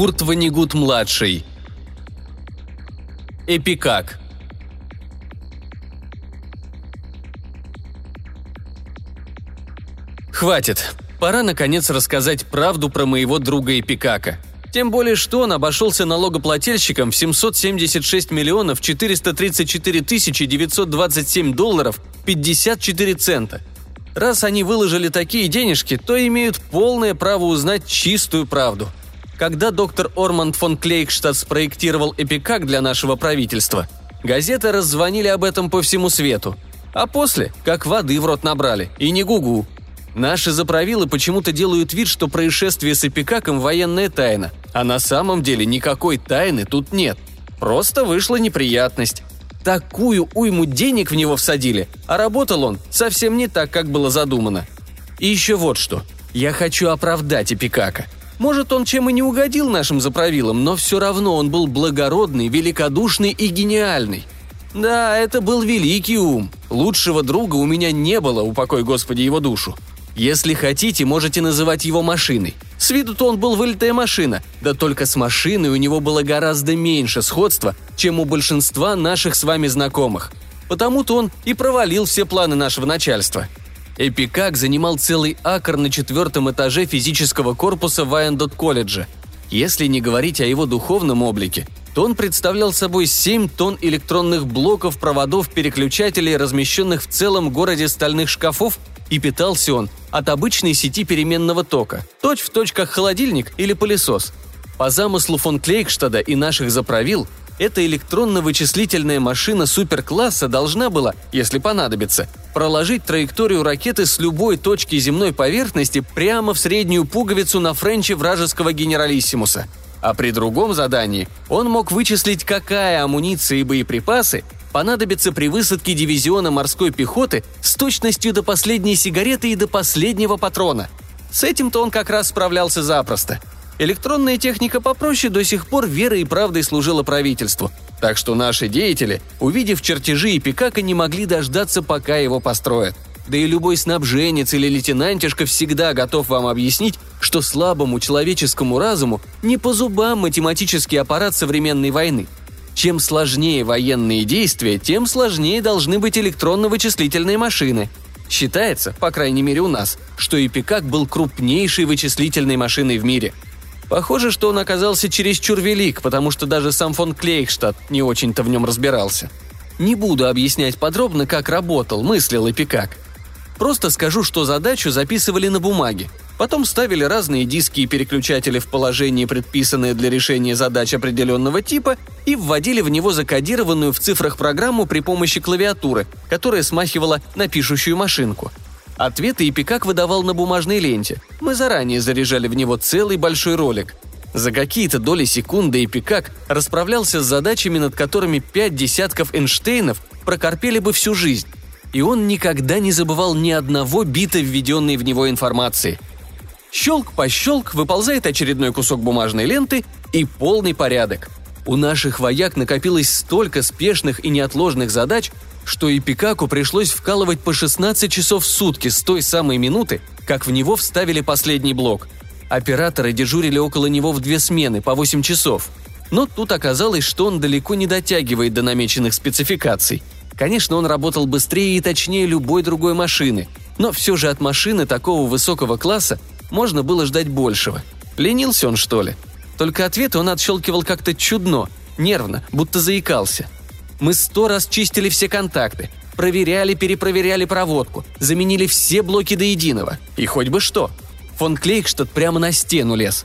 Курт Ванигут-младший. Эпикак. Хватит. Пора, наконец, рассказать правду про моего друга Эпикака. Тем более, что он обошелся налогоплательщикам в 776 миллионов 434 тысячи 927 долларов 54 цента. Раз они выложили такие денежки, то имеют полное право узнать чистую правду. Когда доктор Орманд фон Клейкштадт спроектировал Эпикак для нашего правительства, газеты раззвонили об этом по всему свету. А после, как воды в рот набрали, и не гугу. Наши заправилы почему-то делают вид, что происшествие с Эпикаком – военная тайна, а на самом деле никакой тайны тут нет. Просто вышла неприятность. Такую уйму денег в него всадили, а работал он совсем не так, как было задумано. И еще вот что. Я хочу оправдать Эпикака. Может, он чем и не угодил нашим заправилам, но все равно он был благородный, великодушный и гениальный. Да, это был великий ум. Лучшего друга у меня не было, упокой Господи его душу. Если хотите, можете называть его машиной. С виду-то он был вылитая машина, да только с машиной у него было гораздо меньше сходства, чем у большинства наших с вами знакомых. Потому-то он и провалил все планы нашего начальства. Эпикак занимал целый акр на четвертом этаже физического корпуса Вайандот колледжа. Если не говорить о его духовном облике, то он представлял собой 7 тонн электронных блоков, проводов, переключателей, размещенных в целом городе стальных шкафов и питался он от обычной сети переменного тока, точь в точь как холодильник или пылесос. По замыслу фон Клейкштада и наших заправил, эта электронно-вычислительная машина суперкласса должна была, если понадобится, проложить траекторию ракеты с любой точки земной поверхности прямо в среднюю пуговицу на френче вражеского генералиссимуса. А при другом задании он мог вычислить, какая амуниция и боеприпасы понадобится при высадке дивизиона морской пехоты с точностью до последней сигареты и до последнего патрона. С этим-то он как раз справлялся запросто. Электронная техника попроще до сих пор верой и правдой служила правительству, так что наши деятели, увидев чертежи и Пикака, не могли дождаться, пока его построят. Да и любой снабженец или лейтенантишка всегда готов вам объяснить, что слабому человеческому разуму не по зубам математический аппарат современной войны – чем сложнее военные действия, тем сложнее должны быть электронно-вычислительные машины. Считается, по крайней мере у нас, что Эпикак был крупнейшей вычислительной машиной в мире. Похоже, что он оказался чересчур велик, потому что даже сам фон Клейкштадт не очень-то в нем разбирался. Не буду объяснять подробно, как работал, мыслил Эпикак. Просто скажу, что задачу записывали на бумаге, Потом ставили разные диски и переключатели в положение, предписанные для решения задач определенного типа, и вводили в него закодированную в цифрах программу при помощи клавиатуры, которая смахивала на пишущую машинку. Ответы Ипикак выдавал на бумажной ленте. Мы заранее заряжали в него целый большой ролик. За какие-то доли секунды Ипикак расправлялся с задачами, над которыми пять десятков Эйнштейнов прокорпели бы всю жизнь. И он никогда не забывал ни одного бита введенной в него информации – Щелк по щелк выползает очередной кусок бумажной ленты и полный порядок. У наших вояк накопилось столько спешных и неотложных задач, что и Пикаку пришлось вкалывать по 16 часов в сутки с той самой минуты, как в него вставили последний блок. Операторы дежурили около него в две смены по 8 часов. Но тут оказалось, что он далеко не дотягивает до намеченных спецификаций. Конечно, он работал быстрее и точнее любой другой машины, но все же от машины такого высокого класса можно было ждать большего. Ленился он, что ли? Только ответы он отщелкивал как-то чудно, нервно, будто заикался. Мы сто раз чистили все контакты, проверяли, перепроверяли проводку, заменили все блоки до единого. И хоть бы что. Фон Клейкштадт прямо на стену лез.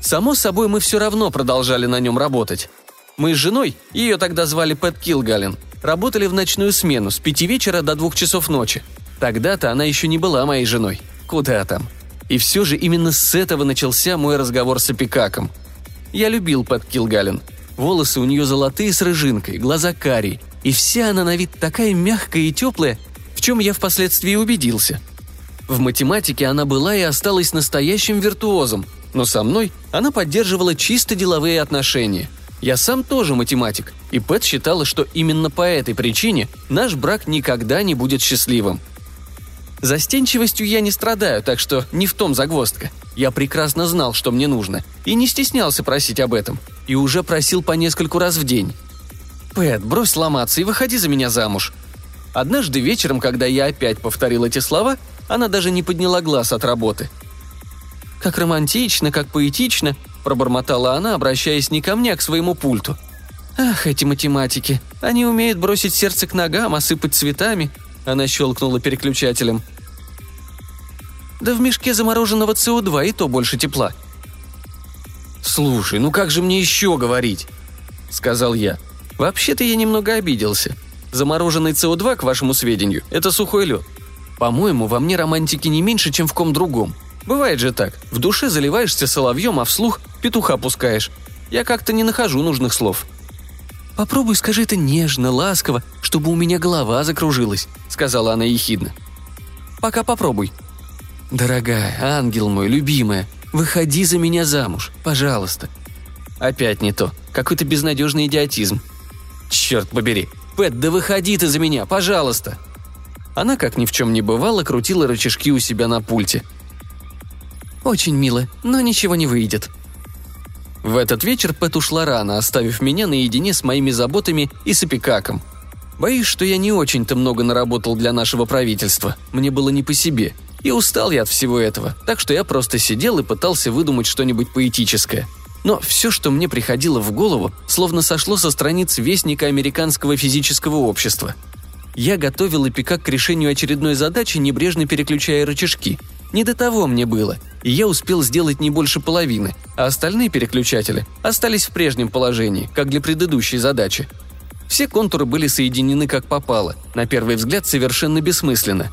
Само собой, мы все равно продолжали на нем работать. Мы с женой, ее тогда звали Пэт Килгален, работали в ночную смену с пяти вечера до двух часов ночи. Тогда-то она еще не была моей женой. Куда там? И все же именно с этого начался мой разговор с Апикаком. Я любил Пэт Килгален. Волосы у нее золотые с рыжинкой, глаза карие. И вся она на вид такая мягкая и теплая, в чем я впоследствии убедился. В математике она была и осталась настоящим виртуозом, но со мной она поддерживала чисто деловые отношения. Я сам тоже математик, и Пэт считала, что именно по этой причине наш брак никогда не будет счастливым – Застенчивостью я не страдаю, так что не в том загвоздка. Я прекрасно знал, что мне нужно, и не стеснялся просить об этом. И уже просил по нескольку раз в день. «Пэт, брось ломаться и выходи за меня замуж». Однажды вечером, когда я опять повторил эти слова, она даже не подняла глаз от работы. «Как романтично, как поэтично», – пробормотала она, обращаясь не ко мне, а к своему пульту. «Ах, эти математики. Они умеют бросить сердце к ногам, осыпать цветами». Она щелкнула переключателем. «Да в мешке замороженного СО2 и то больше тепла». «Слушай, ну как же мне еще говорить?» – сказал я. «Вообще-то я немного обиделся. Замороженный СО2, к вашему сведению, это сухой лед. По-моему, во мне романтики не меньше, чем в ком другом. Бывает же так. В душе заливаешься соловьем, а вслух петуха пускаешь. Я как-то не нахожу нужных слов. «Попробуй скажи это нежно, ласково, чтобы у меня голова закружилась», — сказала она ехидно. «Пока попробуй». «Дорогая, ангел мой, любимая, выходи за меня замуж, пожалуйста». Опять не то. Какой-то безнадежный идиотизм. Черт побери. Пэт, да выходи ты за меня, пожалуйста. Она, как ни в чем не бывало, крутила рычажки у себя на пульте. «Очень мило, но ничего не выйдет», в этот вечер Пэт ушла рано, оставив меня наедине с моими заботами и с Эпикаком. Боюсь, что я не очень-то много наработал для нашего правительства. Мне было не по себе. И устал я от всего этого, так что я просто сидел и пытался выдумать что-нибудь поэтическое. Но все, что мне приходило в голову, словно сошло со страниц Вестника Американского физического общества. Я готовил Эпикак к решению очередной задачи, небрежно переключая рычажки. Не до того мне было – и я успел сделать не больше половины, а остальные переключатели остались в прежнем положении, как для предыдущей задачи. Все контуры были соединены как попало, на первый взгляд совершенно бессмысленно.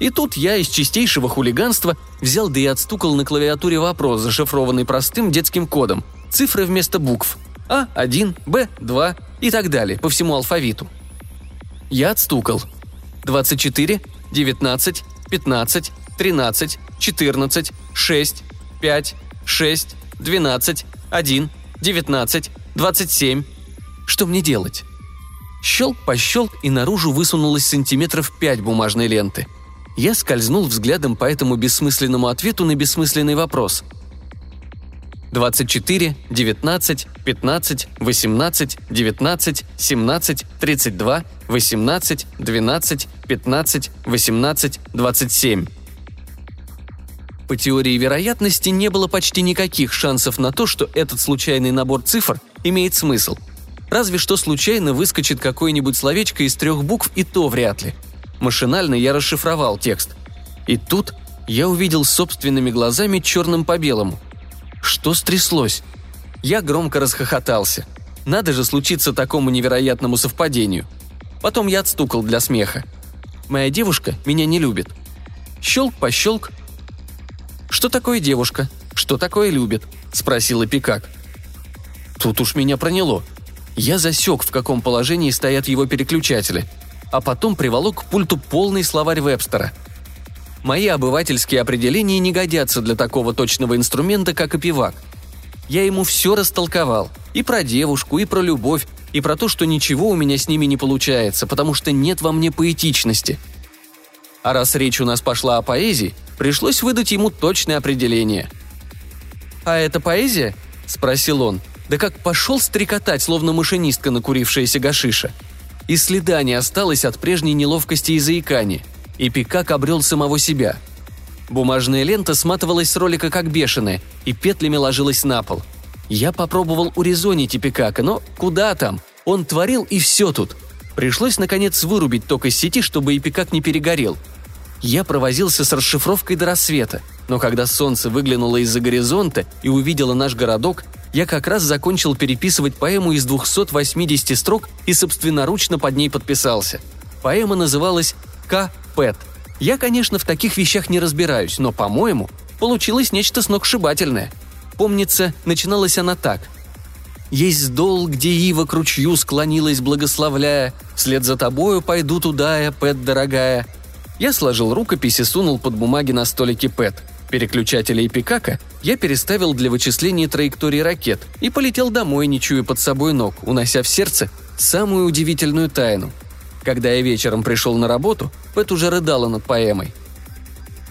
И тут я из чистейшего хулиганства взял да и отстукал на клавиатуре вопрос, зашифрованный простым детским кодом. Цифры вместо букв. А1, Б2 и так далее, по всему алфавиту. Я отстукал. 24, 19, 15, 13, 14, 6, 5, 6, 12, 1, 19, 27. Что мне делать? Щелк по щелк, и наружу высунулось сантиметров пять бумажной ленты. Я скользнул взглядом по этому бессмысленному ответу на бессмысленный вопрос. 24, 19, 15, 18, 19, 17, 32, 18, 12, 15, 18, 27. По теории вероятности не было почти никаких шансов на то, что этот случайный набор цифр имеет смысл. Разве что случайно выскочит какое-нибудь словечко из трех букв, и то вряд ли. Машинально я расшифровал текст. И тут я увидел собственными глазами черным по белому. Что стряслось? Я громко расхохотался. Надо же случиться такому невероятному совпадению. Потом я отстукал для смеха. Моя девушка меня не любит. Щелк по щелк, «Что такое девушка? Что такое любит?» – спросила Пикак. Тут уж меня проняло. Я засек, в каком положении стоят его переключатели, а потом приволок к пульту полный словарь Вебстера. Мои обывательские определения не годятся для такого точного инструмента, как опивак. Я ему все растолковал. И про девушку, и про любовь, и про то, что ничего у меня с ними не получается, потому что нет во мне поэтичности. А раз речь у нас пошла о поэзии, пришлось выдать ему точное определение. «А это поэзия?» – спросил он. Да как пошел стрекотать, словно машинистка, накурившаяся гашиша. И следа не осталось от прежней неловкости и заикания. И Пикак обрел самого себя. Бумажная лента сматывалась с ролика как бешеная, и петлями ложилась на пол. Я попробовал урезонить Пикака, но куда там? Он творил и все тут. Пришлось, наконец, вырубить ток из сети, чтобы Эпикак не перегорел – я провозился с расшифровкой до рассвета, но когда солнце выглянуло из-за горизонта и увидело наш городок, я как раз закончил переписывать поэму из 280 строк и собственноручно под ней подписался. Поэма называлась «К. Пэт». Я, конечно, в таких вещах не разбираюсь, но, по-моему, получилось нечто сногсшибательное. Помнится, начиналась она так. «Есть дол, где ива к ручью склонилась, благословляя, вслед за тобою пойду туда, я, Пэт, дорогая», я сложил рукопись и сунул под бумаги на столике ПЭТ. Переключатели и пикака я переставил для вычисления траектории ракет и полетел домой, не чуя под собой ног, унося в сердце самую удивительную тайну. Когда я вечером пришел на работу, Пэт уже рыдала над поэмой.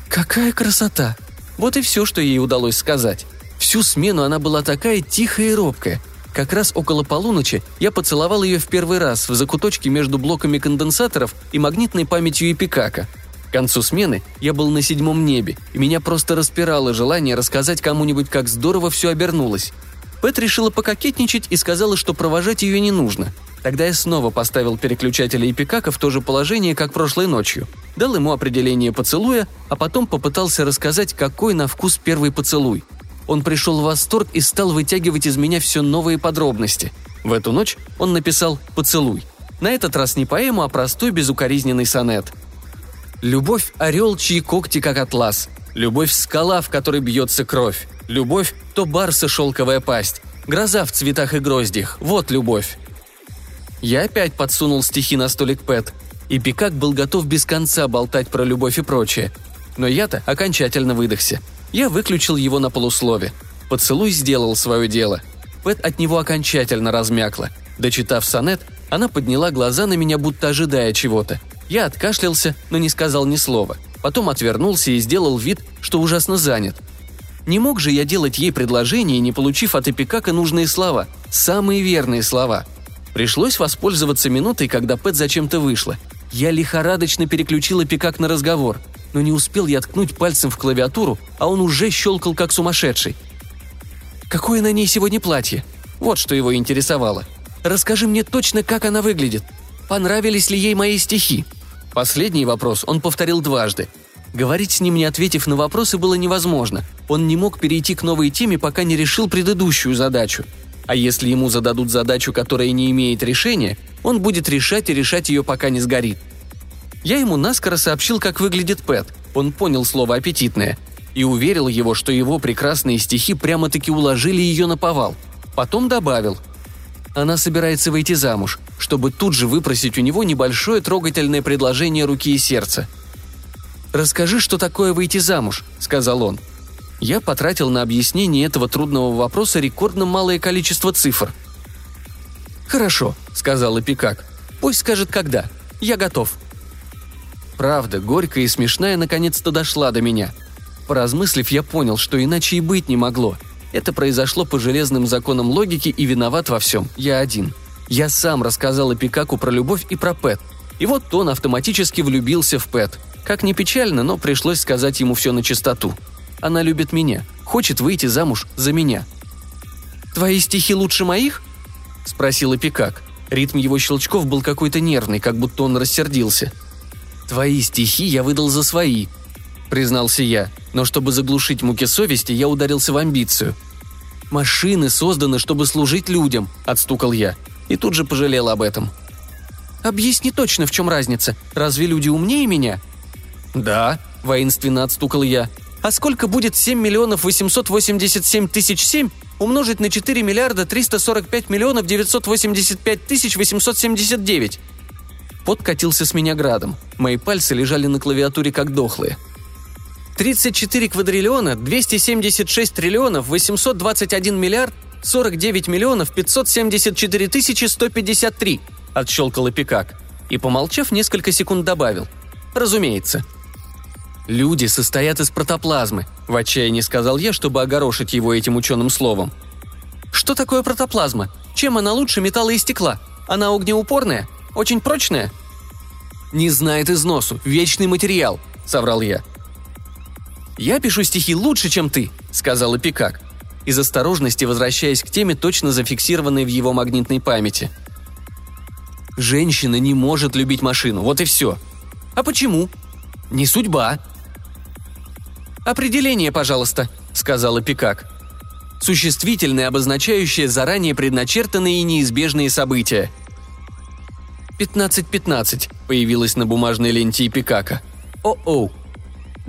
«Какая красота!» Вот и все, что ей удалось сказать. Всю смену она была такая тихая и робкая. Как раз около полуночи я поцеловал ее в первый раз в закуточке между блоками конденсаторов и магнитной памятью Эпикака. К концу смены я был на седьмом небе, и меня просто распирало желание рассказать кому-нибудь, как здорово все обернулось. Пэт решила пококетничать и сказала, что провожать ее не нужно. Тогда я снова поставил переключатель Эпикака в то же положение, как прошлой ночью. Дал ему определение поцелуя, а потом попытался рассказать, какой на вкус первый поцелуй – он пришел в восторг и стал вытягивать из меня все новые подробности. В эту ночь он написал «Поцелуй». На этот раз не поэму, а простой безукоризненный сонет. «Любовь – орел, чьи когти как атлас. Любовь – скала, в которой бьется кровь. Любовь – то барса шелковая пасть. Гроза в цветах и гроздьях. Вот любовь». Я опять подсунул стихи на столик Пэт, и Пикак был готов без конца болтать про любовь и прочее. Но я-то окончательно выдохся – я выключил его на полуслове. Поцелуй сделал свое дело. Пэт от него окончательно размякла. Дочитав сонет, она подняла глаза на меня, будто ожидая чего-то. Я откашлялся, но не сказал ни слова. Потом отвернулся и сделал вид, что ужасно занят. Не мог же я делать ей предложение, не получив от Эпикака нужные слова, самые верные слова. Пришлось воспользоваться минутой, когда Пэт зачем-то вышла. Я лихорадочно переключил Эпикак на разговор – но не успел я ткнуть пальцем в клавиатуру, а он уже щелкал как сумасшедший. «Какое на ней сегодня платье?» Вот что его интересовало. «Расскажи мне точно, как она выглядит. Понравились ли ей мои стихи?» Последний вопрос он повторил дважды. Говорить с ним, не ответив на вопросы, было невозможно. Он не мог перейти к новой теме, пока не решил предыдущую задачу. А если ему зададут задачу, которая не имеет решения, он будет решать и решать ее, пока не сгорит. Я ему наскоро сообщил, как выглядит Пэт. Он понял слово «аппетитное» и уверил его, что его прекрасные стихи прямо-таки уложили ее на повал. Потом добавил. Она собирается выйти замуж, чтобы тут же выпросить у него небольшое трогательное предложение руки и сердца. «Расскажи, что такое выйти замуж», — сказал он. Я потратил на объяснение этого трудного вопроса рекордно малое количество цифр. «Хорошо», — сказал Эпикак. «Пусть скажет, когда. Я готов». Правда, горькая и смешная наконец-то дошла до меня. Поразмыслив, я понял, что иначе и быть не могло. Это произошло по железным законам логики, и виноват во всем я один. Я сам рассказал Эпикаку про любовь и про Пэт. И вот он автоматически влюбился в Пэт. Как ни печально, но пришлось сказать ему все на чистоту. Она любит меня, хочет выйти замуж за меня. «Твои стихи лучше моих?» – спросил Эпикак. Ритм его щелчков был какой-то нервный, как будто он рассердился – «Твои стихи я выдал за свои», — признался я, но чтобы заглушить муки совести, я ударился в амбицию. «Машины созданы, чтобы служить людям», — отстукал я, и тут же пожалел об этом. «Объясни точно, в чем разница. Разве люди умнее меня?» «Да», — воинственно отстукал я. «А сколько будет 7 миллионов 887 тысяч 7 умножить на 4 миллиарда 345 миллионов 985 тысяч 879?» Пот катился с меня градом. Мои пальцы лежали на клавиатуре как дохлые. 34 квадриллиона, 276 триллионов, 821 миллиард, 49 миллионов 574 тысячи 153, отщелкал Эпикак. И, помолчав, несколько секунд добавил. Разумеется. Люди состоят из протоплазмы, в отчаянии сказал я, чтобы огорошить его этим ученым словом. Что такое протоплазма? Чем она лучше металла и стекла? Она огнеупорная? Очень прочная?» «Не знает износу. Вечный материал», — соврал я. «Я пишу стихи лучше, чем ты», — сказал Эпикак, из осторожности возвращаясь к теме, точно зафиксированной в его магнитной памяти. «Женщина не может любить машину, вот и все». «А почему?» «Не судьба». «Определение, пожалуйста», — сказал Эпикак. Существительное, обозначающее заранее предначертанные и неизбежные события — 15-15 появилась на бумажной ленте Ипикака. О-оу.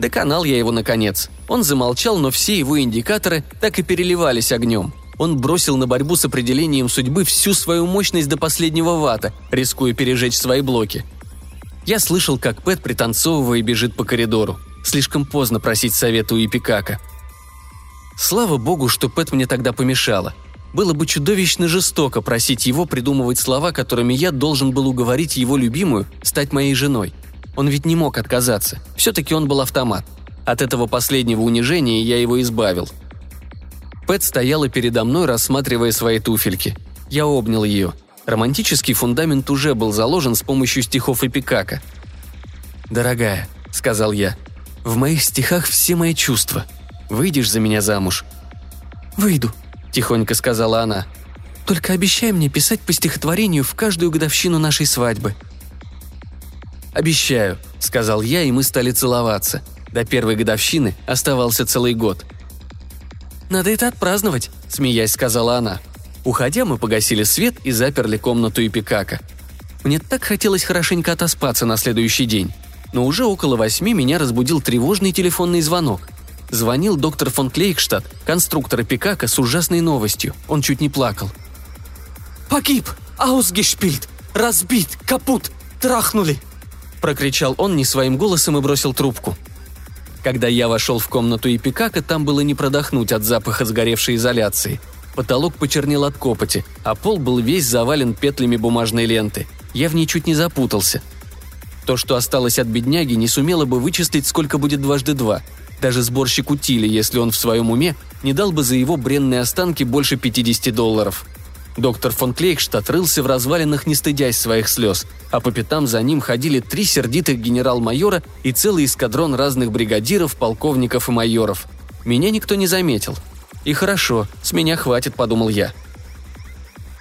Доконал я его наконец. Он замолчал, но все его индикаторы так и переливались огнем. Он бросил на борьбу с определением судьбы всю свою мощность до последнего вата, рискуя пережечь свои блоки. Я слышал, как Пэт, пританцовывая, бежит по коридору. Слишком поздно просить совета у Ипикака. Слава богу, что Пэт мне тогда помешала – было бы чудовищно жестоко просить его придумывать слова, которыми я должен был уговорить его любимую стать моей женой. Он ведь не мог отказаться. Все-таки он был автомат. От этого последнего унижения я его избавил. Пэт стояла передо мной, рассматривая свои туфельки. Я обнял ее. Романтический фундамент уже был заложен с помощью стихов Эпикака. «Дорогая», — сказал я, — «в моих стихах все мои чувства. Выйдешь за меня замуж?» «Выйду», — тихонько сказала она. «Только обещай мне писать по стихотворению в каждую годовщину нашей свадьбы». «Обещаю», — сказал я, и мы стали целоваться. До первой годовщины оставался целый год. «Надо это отпраздновать», — смеясь сказала она. Уходя, мы погасили свет и заперли комнату Ипикака. Мне так хотелось хорошенько отоспаться на следующий день. Но уже около восьми меня разбудил тревожный телефонный звонок. Звонил доктор фон Клейкштадт, конструктор Пикака, с ужасной новостью. Он чуть не плакал. «Погиб! Аусгешпильд! Разбит! Капут! Трахнули!» Прокричал он не своим голосом и бросил трубку. Когда я вошел в комнату Ипикака, там было не продохнуть от запаха сгоревшей изоляции. Потолок почернел от копоти, а пол был весь завален петлями бумажной ленты. Я в ней чуть не запутался. То, что осталось от бедняги, не сумело бы вычислить, сколько будет дважды два. Даже сборщик утили, если он в своем уме, не дал бы за его бренные останки больше 50 долларов. Доктор фон Клейкштадт рылся в развалинах, не стыдясь своих слез, а по пятам за ним ходили три сердитых генерал-майора и целый эскадрон разных бригадиров, полковников и майоров. Меня никто не заметил. И хорошо, с меня хватит, подумал я.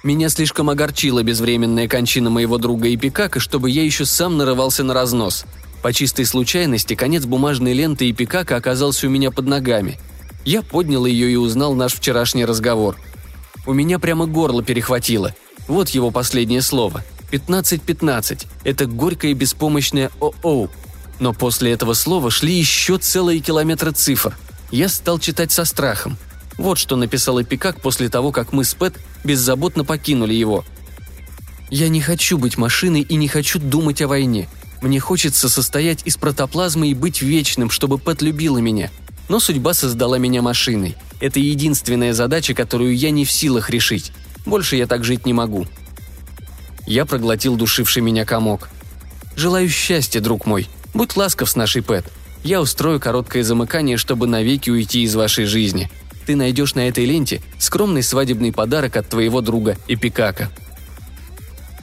Меня слишком огорчила безвременная кончина моего друга Эпикака, чтобы я еще сам нарывался на разнос. По чистой случайности конец бумажной ленты Эпикака оказался у меня под ногами. Я поднял ее и узнал наш вчерашний разговор. У меня прямо горло перехватило. Вот его последнее слово. 15-15. Это горькое беспомощное «о-оу». Но после этого слова шли еще целые километры цифр. Я стал читать со страхом – вот что написал Эпикак после того, как мы с Пэт беззаботно покинули его. «Я не хочу быть машиной и не хочу думать о войне. Мне хочется состоять из протоплазмы и быть вечным, чтобы Пэт любила меня. Но судьба создала меня машиной. Это единственная задача, которую я не в силах решить. Больше я так жить не могу». Я проглотил душивший меня комок. «Желаю счастья, друг мой. Будь ласков с нашей Пэт. Я устрою короткое замыкание, чтобы навеки уйти из вашей жизни ты найдешь на этой ленте скромный свадебный подарок от твоего друга Эпикака.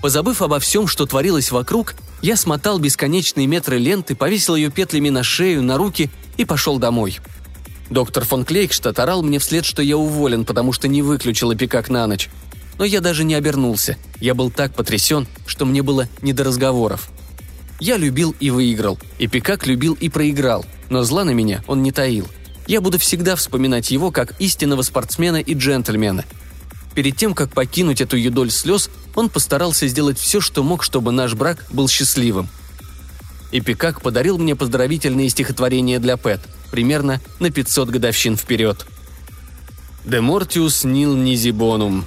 Позабыв обо всем, что творилось вокруг, я смотал бесконечные метры ленты, повесил ее петлями на шею, на руки и пошел домой. Доктор фон Клейкштадт орал мне вслед, что я уволен, потому что не выключил Эпикак на ночь. Но я даже не обернулся. Я был так потрясен, что мне было не до разговоров. Я любил и выиграл. Эпикак любил и проиграл, но зла на меня он не таил я буду всегда вспоминать его как истинного спортсмена и джентльмена. Перед тем, как покинуть эту юдоль слез, он постарался сделать все, что мог, чтобы наш брак был счастливым. И Пикак подарил мне поздравительные стихотворения для Пэт, примерно на 500 годовщин вперед. «De mortius nil nisi bonum,